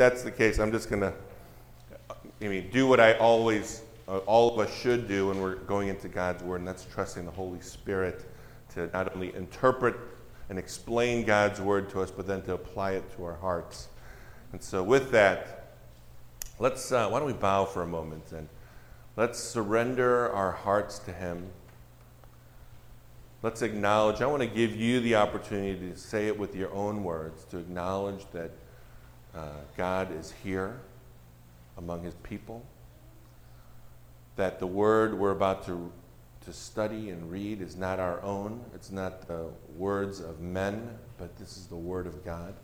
that's the case, I'm just going to I mean, do what I always, uh, all of us should do when we're going into God's Word, and that's trusting the Holy Spirit to not only interpret and explain God's Word to us, but then to apply it to our hearts. And so, with that, let's, uh, why don't we bow for a moment and let's surrender our hearts to Him. Let's acknowledge, I want to give you the opportunity to say it with your own words, to acknowledge that uh, God is here among his people. That the word we're about to, to study and read is not our own, it's not the words of men, but this is the word of God.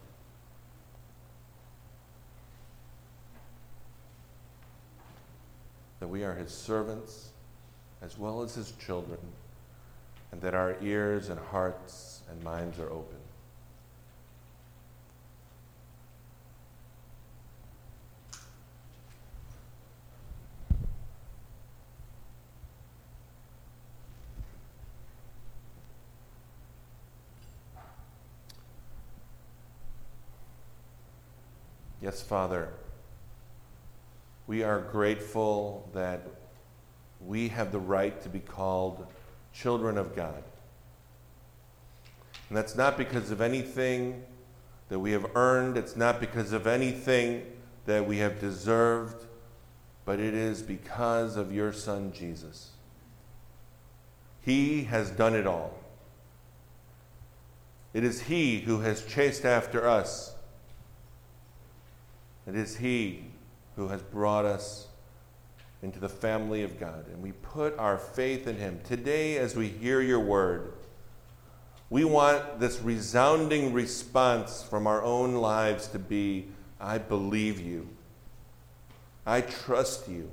That we are his servants as well as his children, and that our ears and hearts and minds are open. Yes, Father, we are grateful that we have the right to be called children of God. And that's not because of anything that we have earned, it's not because of anything that we have deserved, but it is because of your Son, Jesus. He has done it all. It is He who has chased after us it is He who has brought us into the family of God, and we put our faith in Him. Today, as we hear your word, we want this resounding response from our own lives to be I believe you, I trust you,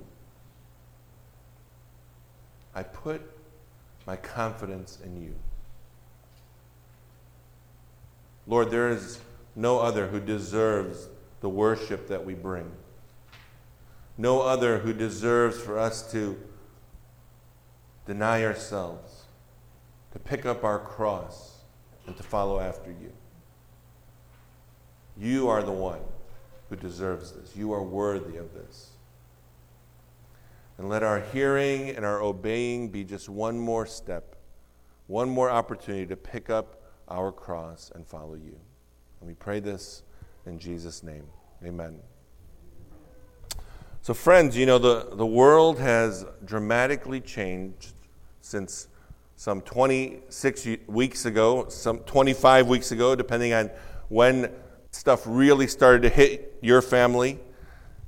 I put my confidence in you. Lord, there is no other who deserves the worship that we bring. No other who deserves for us to deny ourselves, to pick up our cross, and to follow after you. You are the one who deserves this. You are worthy of this. And let our hearing and our obeying be just one more step, one more opportunity to pick up our cross and follow you. And we pray this in Jesus' name, amen. So, friends, you know, the, the world has dramatically changed since some 26 weeks ago, some 25 weeks ago, depending on when stuff really started to hit your family.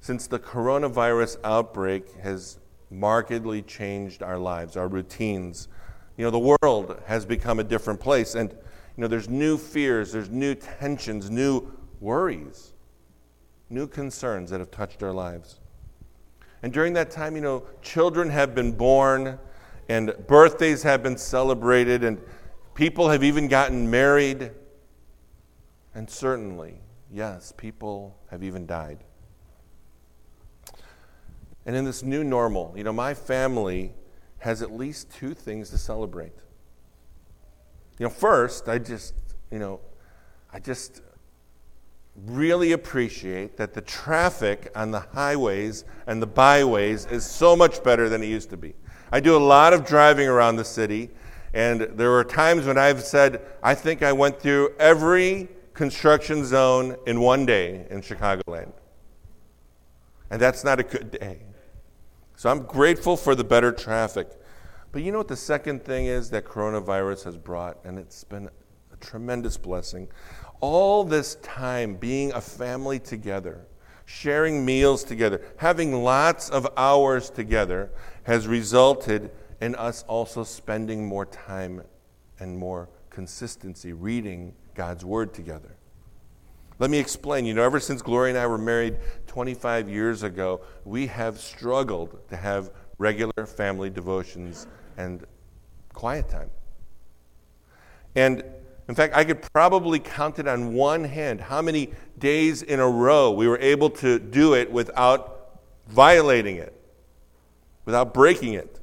Since the coronavirus outbreak has markedly changed our lives, our routines. You know, the world has become a different place, and, you know, there's new fears, there's new tensions, new worries, new concerns that have touched our lives. And during that time, you know, children have been born and birthdays have been celebrated and people have even gotten married. And certainly, yes, people have even died. And in this new normal, you know, my family has at least two things to celebrate. You know, first, I just, you know, I just really appreciate that the traffic on the highways and the byways is so much better than it used to be. I do a lot of driving around the city, and there were times when I've said, I think I went through every construction zone in one day in Chicagoland. And that's not a good day. So I'm grateful for the better traffic. But you know what the second thing is that coronavirus has brought? And it's been a tremendous blessing all this time being a family together, sharing meals together, having lots of hours together has resulted in us also spending more time and more consistency reading God's Word together. Let me explain. You know, ever since Gloria and I were married 25 years ago, we have struggled to have regular family devotions and quiet time. And in fact, I could probably count it on one hand how many days in a row we were able to do it without violating it, without breaking it.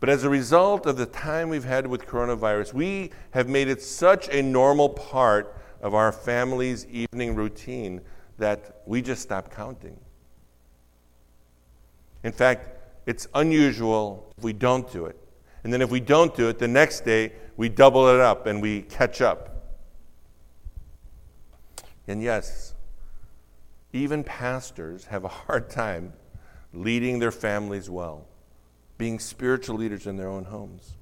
But as a result of the time we've had with coronavirus, we have made it such a normal part of our family's evening routine that we just stop counting. In fact, it's unusual if we don't do it. And then if we don't do it, the next day we double it up and we catch up. And yes, even pastors have a hard time leading their families well, being spiritual leaders in their own homes.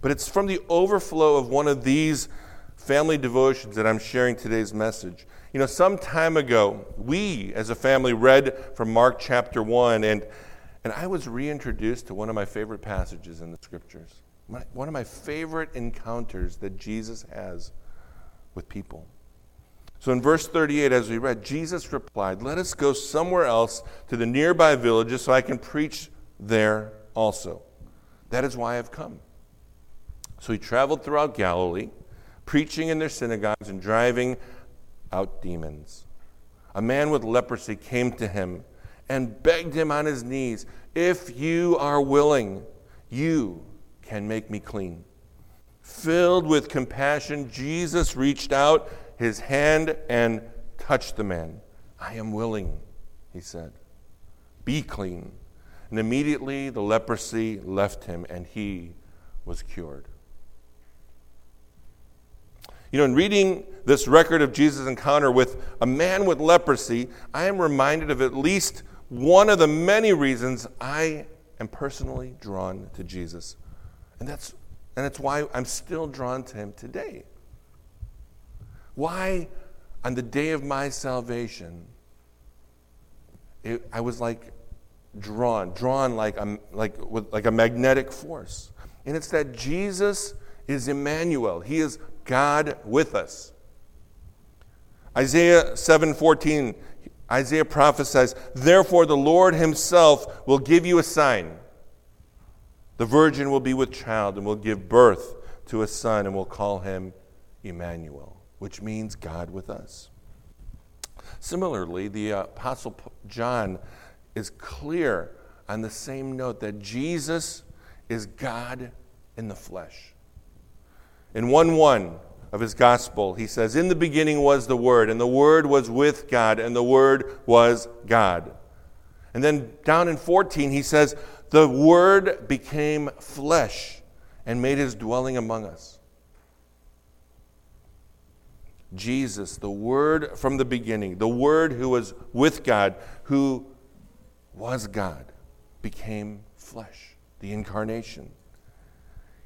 But it's from the overflow of one of these family devotions that I'm sharing today's message. You know, some time ago, we as a family read from Mark chapter 1, and, and I was reintroduced to one of my favorite passages in the scriptures. My, one of my favorite encounters that Jesus has with people. So in verse 38, as we read, Jesus replied, Let us go somewhere else to the nearby villages so I can preach there also. That is why I've come. So he traveled throughout Galilee, preaching in their synagogues and driving out demons. A man with leprosy came to him and begged him on his knees, If you are willing, you can make me clean. Filled with compassion, Jesus reached out his hand and touched the man. I am willing, he said. Be clean. And immediately the leprosy left him and he was cured. You know, in reading this record of Jesus' encounter with a man with leprosy, I am reminded of at least one of the many reasons I am personally drawn to Jesus. And that's, and that's why I'm still drawn to him today. Why, on the day of my salvation, it, I was like drawn, drawn like a, like, with, like a magnetic force. And it's that Jesus is Emmanuel. He is God with us. Isaiah 7:14 Isaiah prophesies, "Therefore the Lord himself will give you a sign. The virgin will be with child and will give birth to a son and will call him Emmanuel." which means God with us. Similarly, the Apostle John is clear on the same note that Jesus is God in the flesh. In 1 1 of his gospel, he says, In the beginning was the Word, and the Word was with God, and the Word was God. And then down in 14, he says, The Word became flesh and made his dwelling among us. Jesus, the Word from the beginning, the Word who was with God, who was God, became flesh, the incarnation.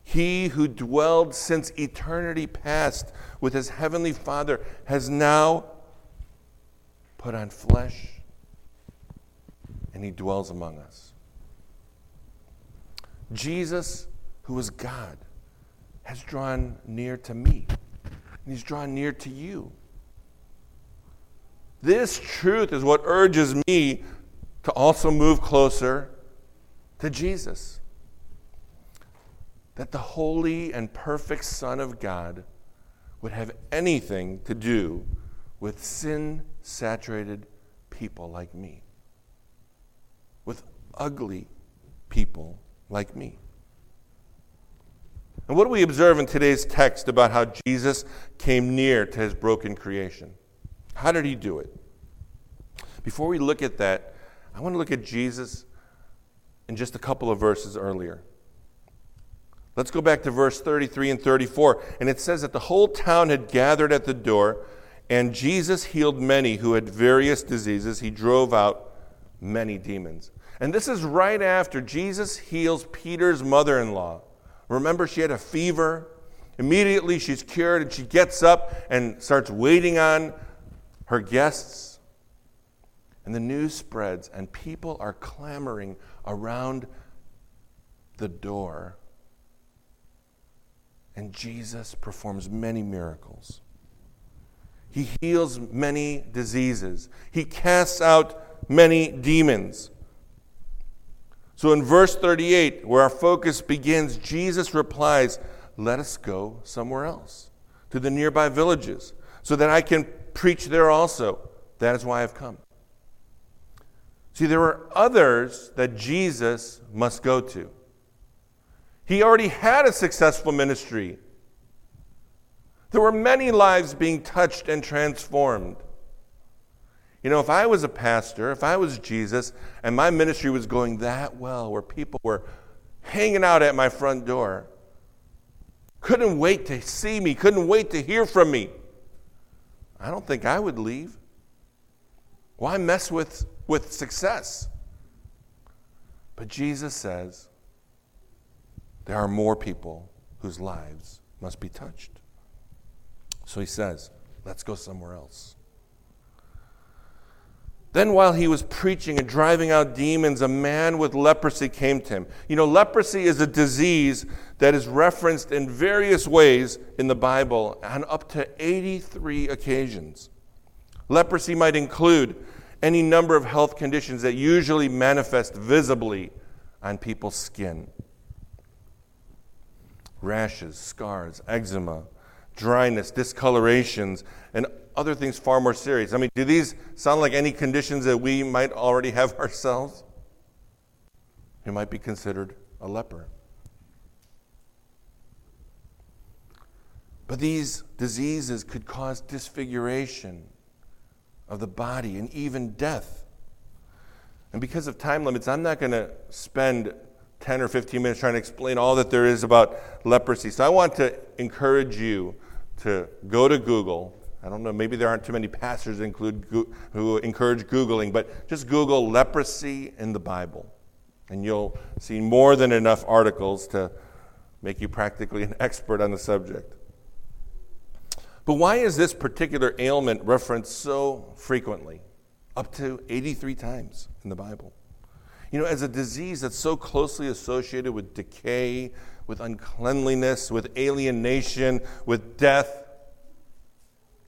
He who dwelled since eternity past with his heavenly Father has now put on flesh and he dwells among us. Jesus, who is God, has drawn near to me and He's drawn near to you. This truth is what urges me to also move closer to Jesus. That the holy and perfect Son of God would have anything to do with sin saturated people like me, with ugly people like me. And what do we observe in today's text about how Jesus came near to his broken creation? How did he do it? Before we look at that, I want to look at Jesus in just a couple of verses earlier. Let's go back to verse 33 and 34. And it says that the whole town had gathered at the door, and Jesus healed many who had various diseases. He drove out many demons. And this is right after Jesus heals Peter's mother in law. Remember, she had a fever. Immediately, she's cured and she gets up and starts waiting on her guests. And the news spreads, and people are clamoring around the door. And Jesus performs many miracles. He heals many diseases. He casts out many demons. So in verse 38, where our focus begins, Jesus replies, Let us go somewhere else, to the nearby villages, so that I can preach there also. That is why I've come. See, there are others that Jesus must go to. He already had a successful ministry. There were many lives being touched and transformed. You know, if I was a pastor, if I was Jesus, and my ministry was going that well, where people were hanging out at my front door, couldn't wait to see me, couldn't wait to hear from me, I don't think I would leave. Why mess with, with success? But Jesus says there are more people whose lives must be touched. So he says, let's go somewhere else. Then, while he was preaching and driving out demons, a man with leprosy came to him. You know, leprosy is a disease that is referenced in various ways in the Bible on up to 83 occasions. Leprosy might include any number of health conditions that usually manifest visibly on people's skin rashes, scars, eczema, dryness, discolorations, and other things far more serious. I mean, do these sound like any conditions that we might already have ourselves? You might be considered a leper. But these diseases could cause disfiguration of the body and even death. And because of time limits, I'm not going to spend 10 or 15 minutes trying to explain all that there is about leprosy. So I want to encourage you to go to Google. I don't know, maybe there aren't too many pastors include, who encourage Googling, but just Google leprosy in the Bible. And you'll see more than enough articles to make you practically an expert on the subject. But why is this particular ailment referenced so frequently? Up to 83 times in the Bible. You know, as a disease that's so closely associated with decay, with uncleanliness, with alienation, with death,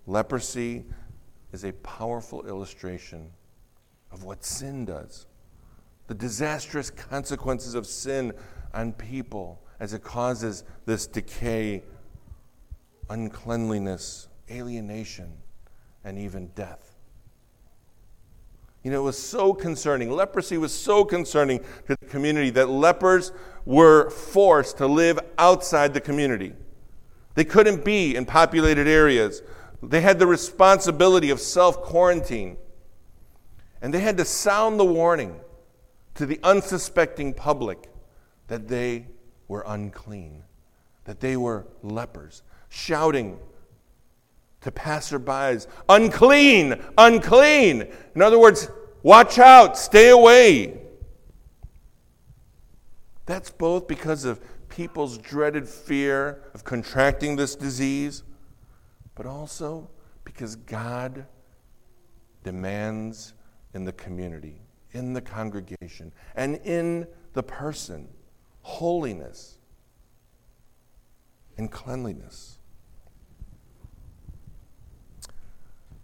leprosy is a powerful illustration of what sin does. The disastrous consequences of sin on people as it causes this decay uncleanliness, alienation, and even death. You know, it was so concerning. Leprosy was so concerning to the community that lepers were forced to live outside the community. They couldn't be in populated areas. They had the responsibility of self quarantine. And they had to sound the warning to the unsuspecting public that they were unclean, that they were lepers, shouting to passerbys, unclean, unclean. In other words, watch out, stay away. That's both because of people's dreaded fear of contracting this disease, but also because God demands in the community, in the congregation, and in the person holiness and cleanliness.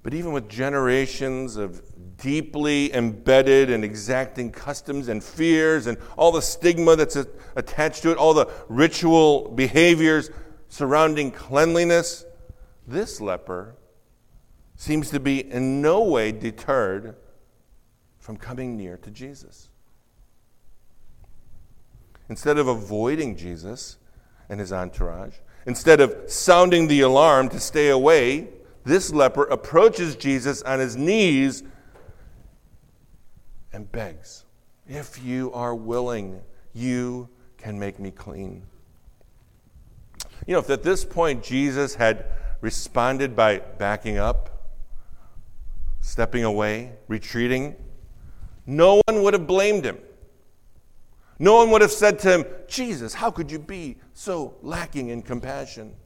But even with generations of deeply embedded and exacting customs and fears and all the stigma that's attached to it, all the ritual behaviors surrounding cleanliness, this leper seems to be in no way deterred from coming near to Jesus. Instead of avoiding Jesus and his entourage, instead of sounding the alarm to stay away, this leper approaches Jesus on his knees and begs, If you are willing, you can make me clean. You know, if at this point Jesus had responded by backing up, stepping away, retreating, no one would have blamed him. No one would have said to him, Jesus, how could you be so lacking in compassion?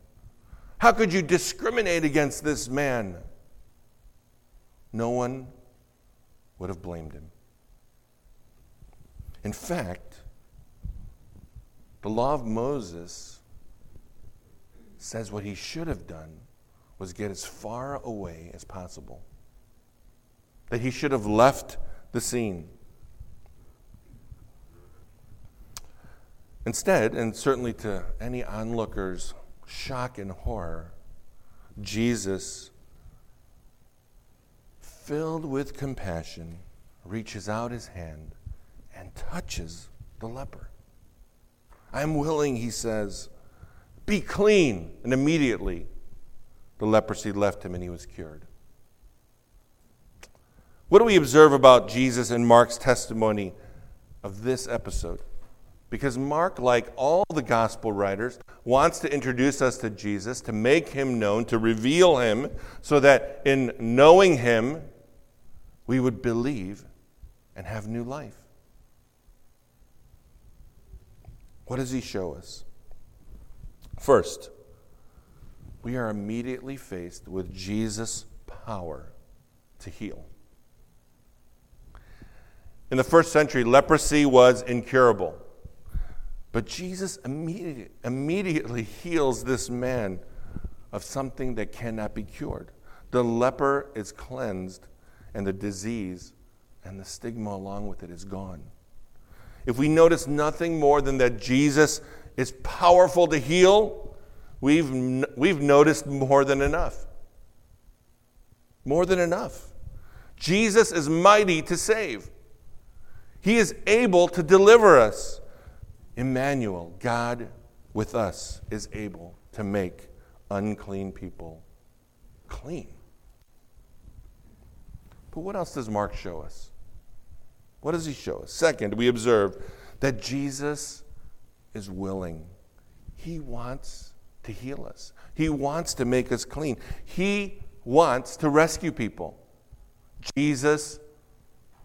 How could you discriminate against this man? No one would have blamed him. In fact, the law of Moses says what he should have done was get as far away as possible. That he should have left the scene. Instead, and certainly to any onlookers shock and horror, Jesus, filled with compassion, reaches out his hand and touches the leper. I'm willing, he says, be clean. And immediately the leprosy left him and he was cured. What do we observe about Jesus and Mark's testimony of this episode? Because Mark, like all the gospel writers, wants to introduce us to Jesus, to make him known, to reveal him, so that in knowing him, we would believe and have new life. What does he show us? First, we are immediately faced with Jesus' power to heal. In the first century, leprosy was incurable. But Jesus immediately, immediately heals this man of something that cannot be cured. The leper is cleansed, and the disease and the stigma along with it is gone. If we notice nothing more than that Jesus is powerful to heal, we've, we've noticed more than enough. More than enough. Jesus is mighty to save. He is able to deliver us. Emmanuel, God with us, is able to make unclean people clean. But what else does Mark show us? What does he show us? Second, we observe that Jesus is willing. He wants to heal us, He wants to make us clean. He wants to rescue people. Jesus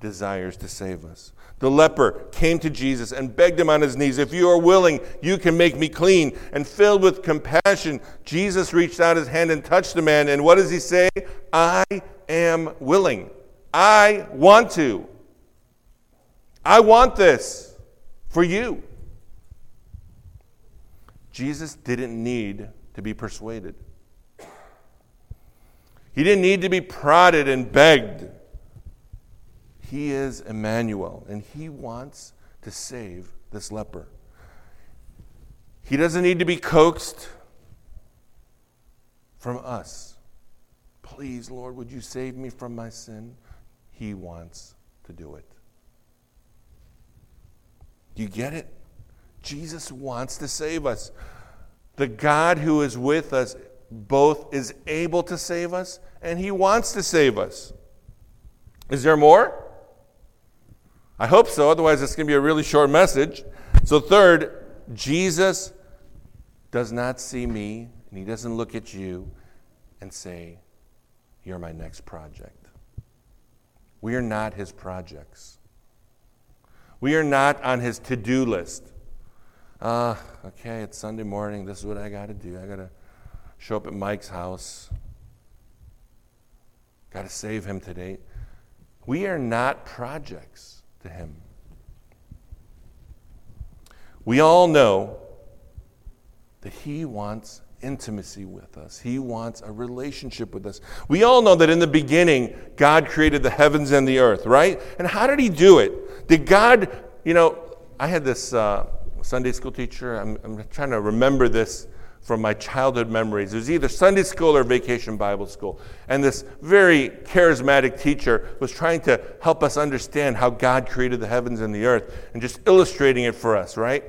desires to save us. The leper came to Jesus and begged him on his knees, If you are willing, you can make me clean. And filled with compassion, Jesus reached out his hand and touched the man. And what does he say? I am willing. I want to. I want this for you. Jesus didn't need to be persuaded. He didn't need to be prodded and begged. He is Emmanuel, and he wants to save this leper. He doesn't need to be coaxed from us. Please, Lord, would you save me from my sin? He wants to do it. Do you get it? Jesus wants to save us. The God who is with us both is able to save us and he wants to save us. Is there more? I hope so, otherwise, it's going to be a really short message. So, third, Jesus does not see me and he doesn't look at you and say, You're my next project. We are not his projects. We are not on his to do list. Uh, okay, it's Sunday morning. This is what I got to do. I got to show up at Mike's house. Got to save him today. We are not projects to him. We all know that he wants intimacy with us. He wants a relationship with us. We all know that in the beginning, God created the heavens and the earth, right? And how did he do it? Did God, you know, I had this uh, Sunday school teacher, I'm, I'm trying to remember this from my childhood memories. It was either Sunday school or vacation Bible school. And this very charismatic teacher was trying to help us understand how God created the heavens and the earth and just illustrating it for us, right?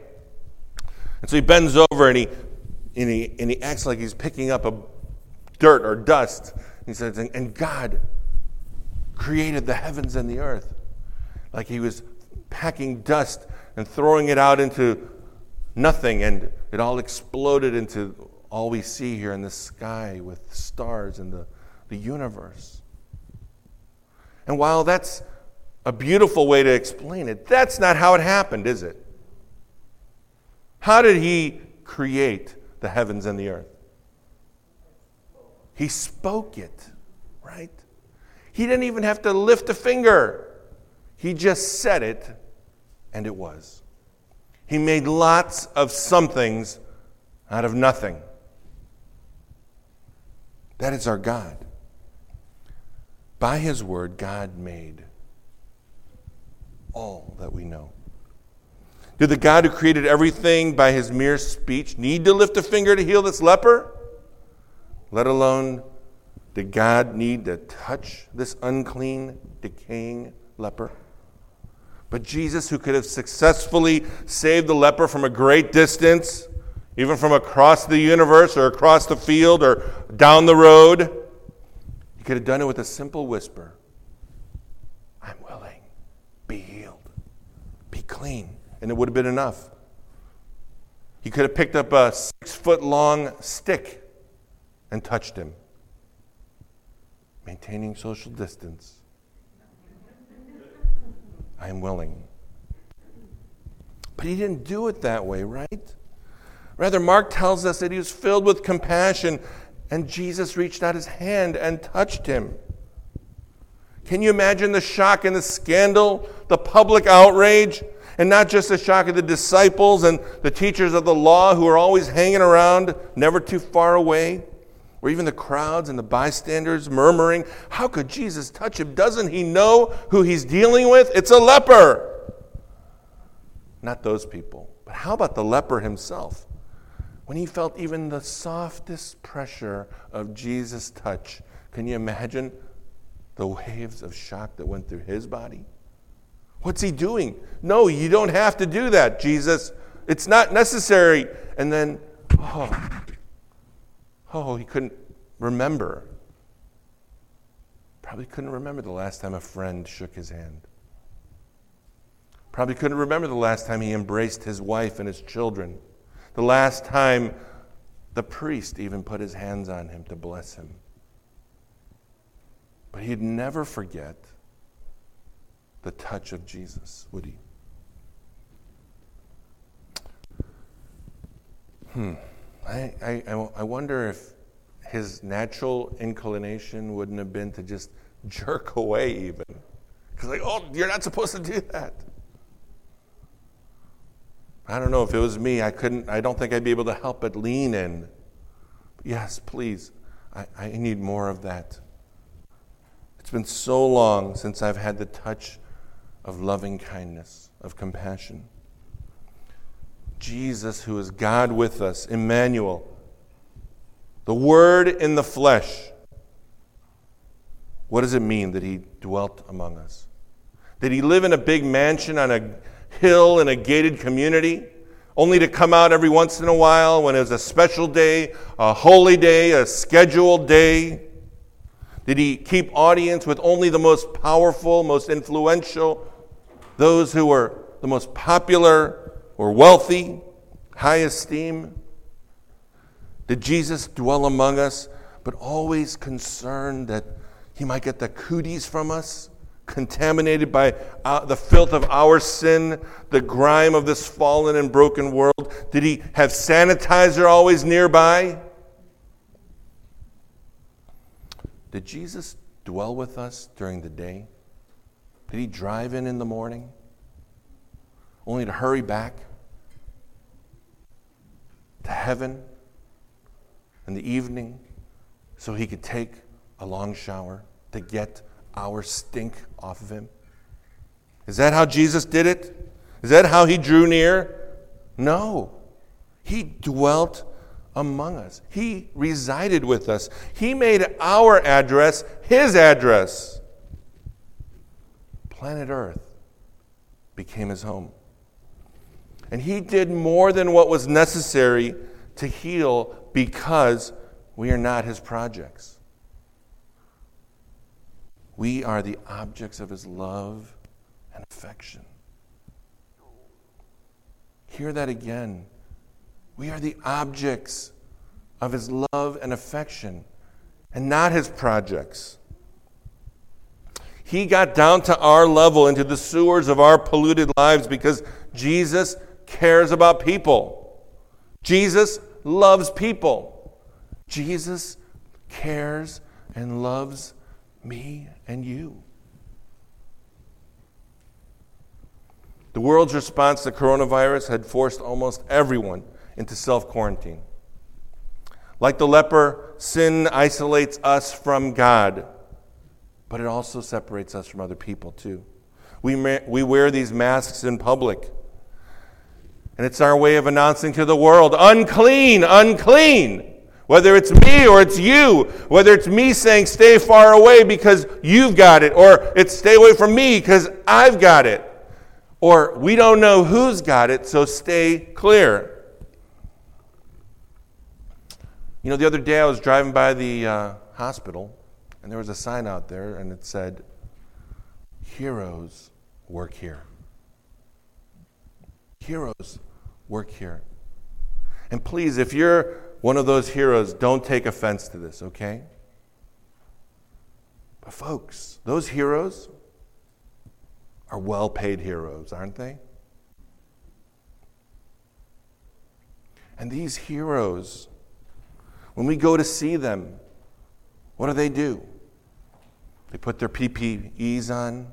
And so he bends over and he, and he, and he acts like he's picking up a dirt or dust. He says, and God created the heavens and the earth. Like he was packing dust and throwing it out into nothing, and it all exploded into all we see here in the sky with stars and the, the universe. And while that's a beautiful way to explain it, that's not how it happened, is it? How did he create the heavens and the earth? He spoke it, right? He didn't even have to lift a finger. He just said it, and it was. He made lots of somethings out of nothing. That is our God. By His word, God made all that we know. Did the God who created everything by His mere speech need to lift a finger to heal this leper? Let alone did God need to touch this unclean, decaying leper? But Jesus, who could have successfully saved the leper from a great distance, even from across the universe or across the field or down the road, he could have done it with a simple whisper. I'm willing, be healed, be clean. And it would have been enough. He could have picked up a six foot long stick and touched him, maintaining social distance. I am willing. But he didn't do it that way, right? Rather, Mark tells us that he was filled with compassion and Jesus reached out his hand and touched him. Can you imagine the shock and the scandal, the public outrage, and not just the shock of the disciples and the teachers of the law who are always hanging around, never too far away, or even the crowds and the bystanders murmuring, How could Jesus touch him? Doesn't he know who he's dealing with? It's a leper. Not those people. But how about the leper himself? When he felt even the softest pressure of Jesus' touch, can you imagine the waves of shock that went through his body? What's he doing? No, you don't have to do that, Jesus. It's not necessary. And then, oh, oh, he couldn't remember. Probably couldn't remember the last time a friend shook his hand. Probably couldn't remember the last time he embraced his wife and his children. The last time the priest even put his hands on him to bless him. But he'd never forget the touch of Jesus, would he? Hmm. I, I, I wonder if his natural inclination wouldn't have been to just jerk away, even. Because, like, oh, you're not supposed to do that. I don't know if it was me, I couldn't, I don't think I'd be able to help but lean in. Yes, please, I, I need more of that. It's been so long since I've had the touch of loving kindness, of compassion. Jesus, who is God with us, Emmanuel, the Word in the flesh. What does it mean that He dwelt among us? Did He live in a big mansion on a hill in a gated community? only to come out every once in a while when it was a special day, a holy day, a scheduled day? Did he keep audience with only the most powerful, most influential, those who were the most popular or wealthy, high esteem? Did Jesus dwell among us, but always concerned that he might get the cooties from us, contaminated by uh, the filth of our sin, the grime of this fallen and broken world? Did he have sanitizer always nearby? Did Jesus dwell with us during the day? Did he drive in in the morning only to hurry back to heaven in the evening so he could take a long shower to get our stink off of him? Is that how Jesus did it? Is that how he drew near? No. He dwelt among us. He resided with us. He made our address his address. Planet Earth became his home. And he did more than what was necessary to heal because we are not his projects. We are the objects of his love and affection. Hear that again. We are the objects of his love and affection and not his projects. He got down to our level, into the sewers of our polluted lives because Jesus cares about people. Jesus loves people. Jesus cares and loves me and you. The world's response to coronavirus had forced almost everyone into self quarantine. Like the leper, sin isolates us from God, but it also separates us from other people too. We, we wear these masks in public, and it's our way of announcing to the world unclean, unclean. Whether it's me or it's you, whether it's me saying stay far away because you've got it, or it's stay away from me because I've got it, or we don't know who's got it, so stay clear. You know, the other day I was driving by the uh, hospital, and there was a sign out there, and it said, Heroes work here. Heroes work here. And please, if you're one of those heroes, don't take offense to this, okay? But, folks, those heroes are well paid heroes, aren't they? And these heroes, when we go to see them, what do they do? They put their PPEs on.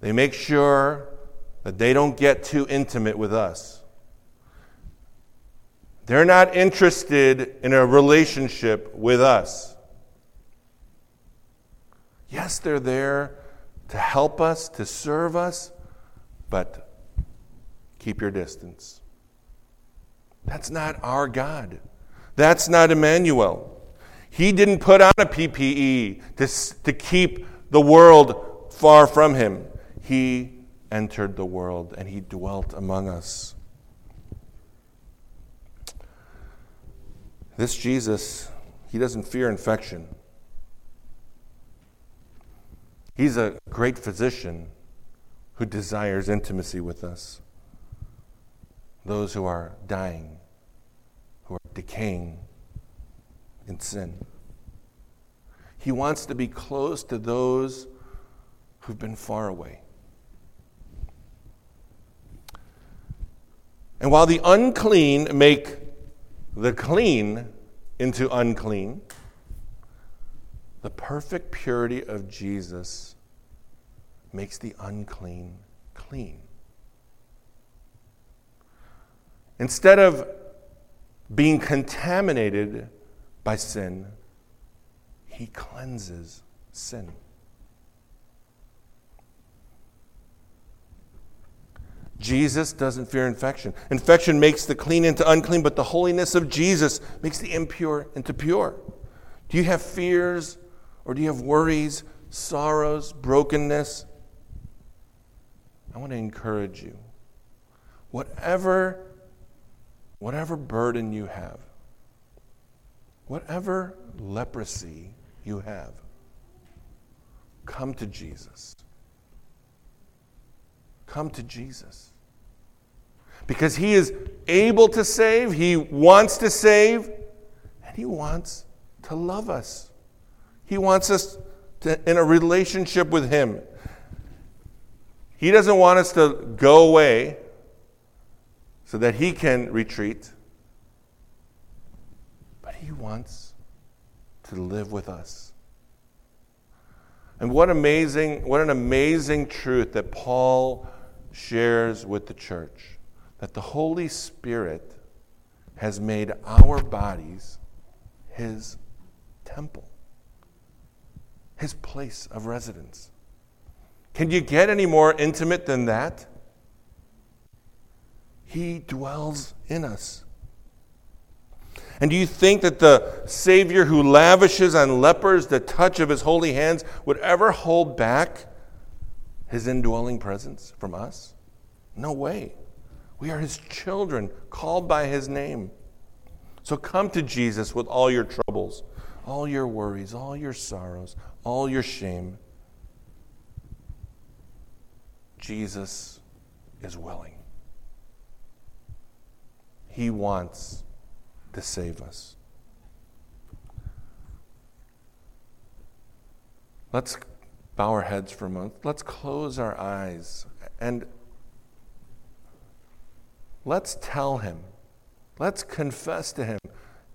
They make sure that they don't get too intimate with us. They're not interested in a relationship with us. Yes, they're there to help us, to serve us, but keep your distance. That's not our God. That's not Emmanuel. He didn't put on a PPE to, to keep the world far from him. He entered the world and he dwelt among us. This Jesus, he doesn't fear infection. He's a great physician who desires intimacy with us. Those who are dying, who are decaying in sin. He wants to be close to those who've been far away. And while the unclean make the clean into unclean, the perfect purity of Jesus makes the unclean clean. Instead of being contaminated by sin, he cleanses sin. Jesus doesn't fear infection. Infection makes the clean into unclean, but the holiness of Jesus makes the impure into pure. Do you have fears or do you have worries, sorrows, brokenness? I want to encourage you. Whatever whatever burden you have, whatever leprosy you have, come to Jesus. Come to Jesus because He is able to save, He wants to save, and He wants to love us. He wants us to, in a relationship with Him. He doesn't want us to go away so that He can retreat, but He wants to live with us. And what amazing, what an amazing truth that Paul shares with the church that the Holy Spirit has made our bodies his temple, his place of residence. Can you get any more intimate than that? He dwells in us. And do you think that the Savior who lavishes on lepers the touch of his holy hands would ever hold back his indwelling presence from us? No way. We are his children, called by his name. So come to Jesus with all your troubles, all your worries, all your sorrows, all your shame. Jesus is willing. He wants to save us. Let's bow our heads for a moment. Let's close our eyes and Let's tell him. Let's confess to him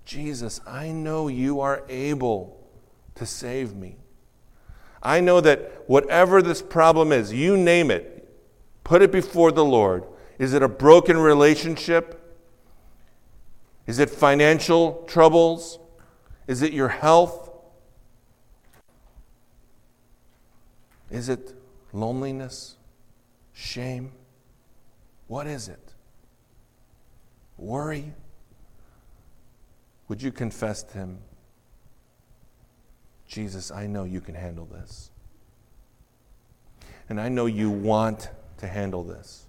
Jesus, I know you are able to save me. I know that whatever this problem is, you name it, put it before the Lord. Is it a broken relationship? Is it financial troubles? Is it your health? Is it loneliness? Shame? What is it? Worry, would you confess to Him, Jesus, I know you can handle this. And I know you want to handle this.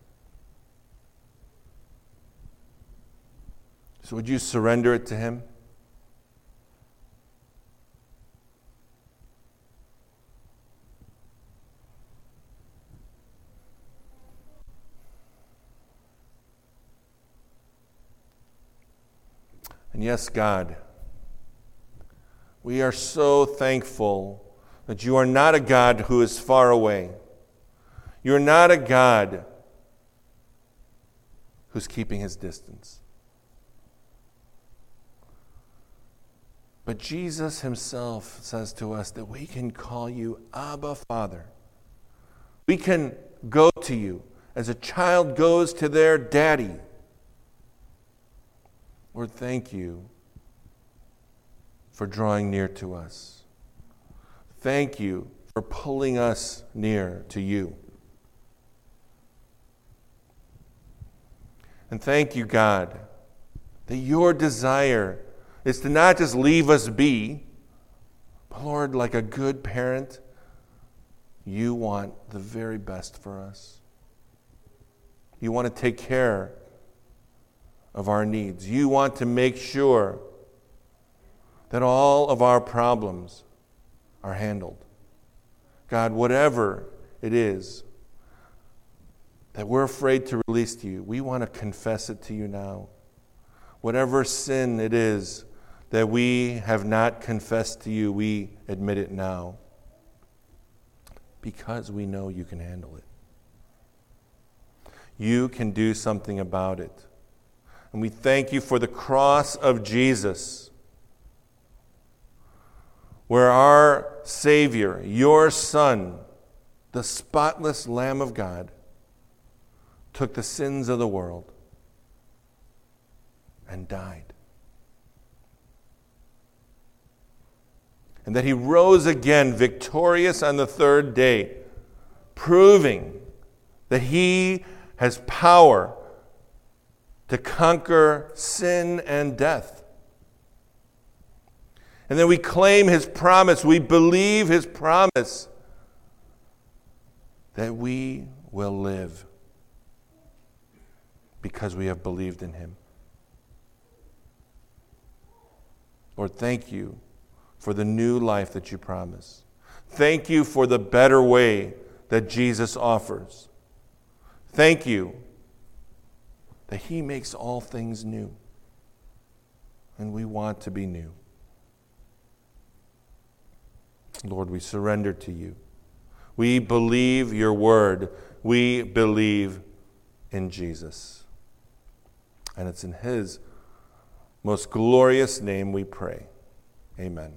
So, would you surrender it to Him? And yes, God, we are so thankful that you are not a God who is far away. You're not a God who's keeping his distance. But Jesus himself says to us that we can call you Abba Father. We can go to you as a child goes to their daddy. Lord, thank you for drawing near to us. Thank you for pulling us near to you. And thank you, God, that your desire is to not just leave us be, but Lord, like a good parent, you want the very best for us. You want to take care of our needs. You want to make sure that all of our problems are handled. God, whatever it is that we're afraid to release to you, we want to confess it to you now. Whatever sin it is that we have not confessed to you, we admit it now because we know you can handle it. You can do something about it. And we thank you for the cross of Jesus, where our Savior, your Son, the spotless Lamb of God, took the sins of the world and died. and that he rose again victorious on the third day, proving that he has power to conquer sin and death. And then we claim his promise, we believe his promise that we will live because we have believed in him. Lord, thank you for the new life that you promise. Thank you for the better way that Jesus offers. Thank you that He makes all things new. And we want to be new. Lord, we surrender to you. We believe your word. We believe in Jesus. And it's in His most glorious name we pray. Amen.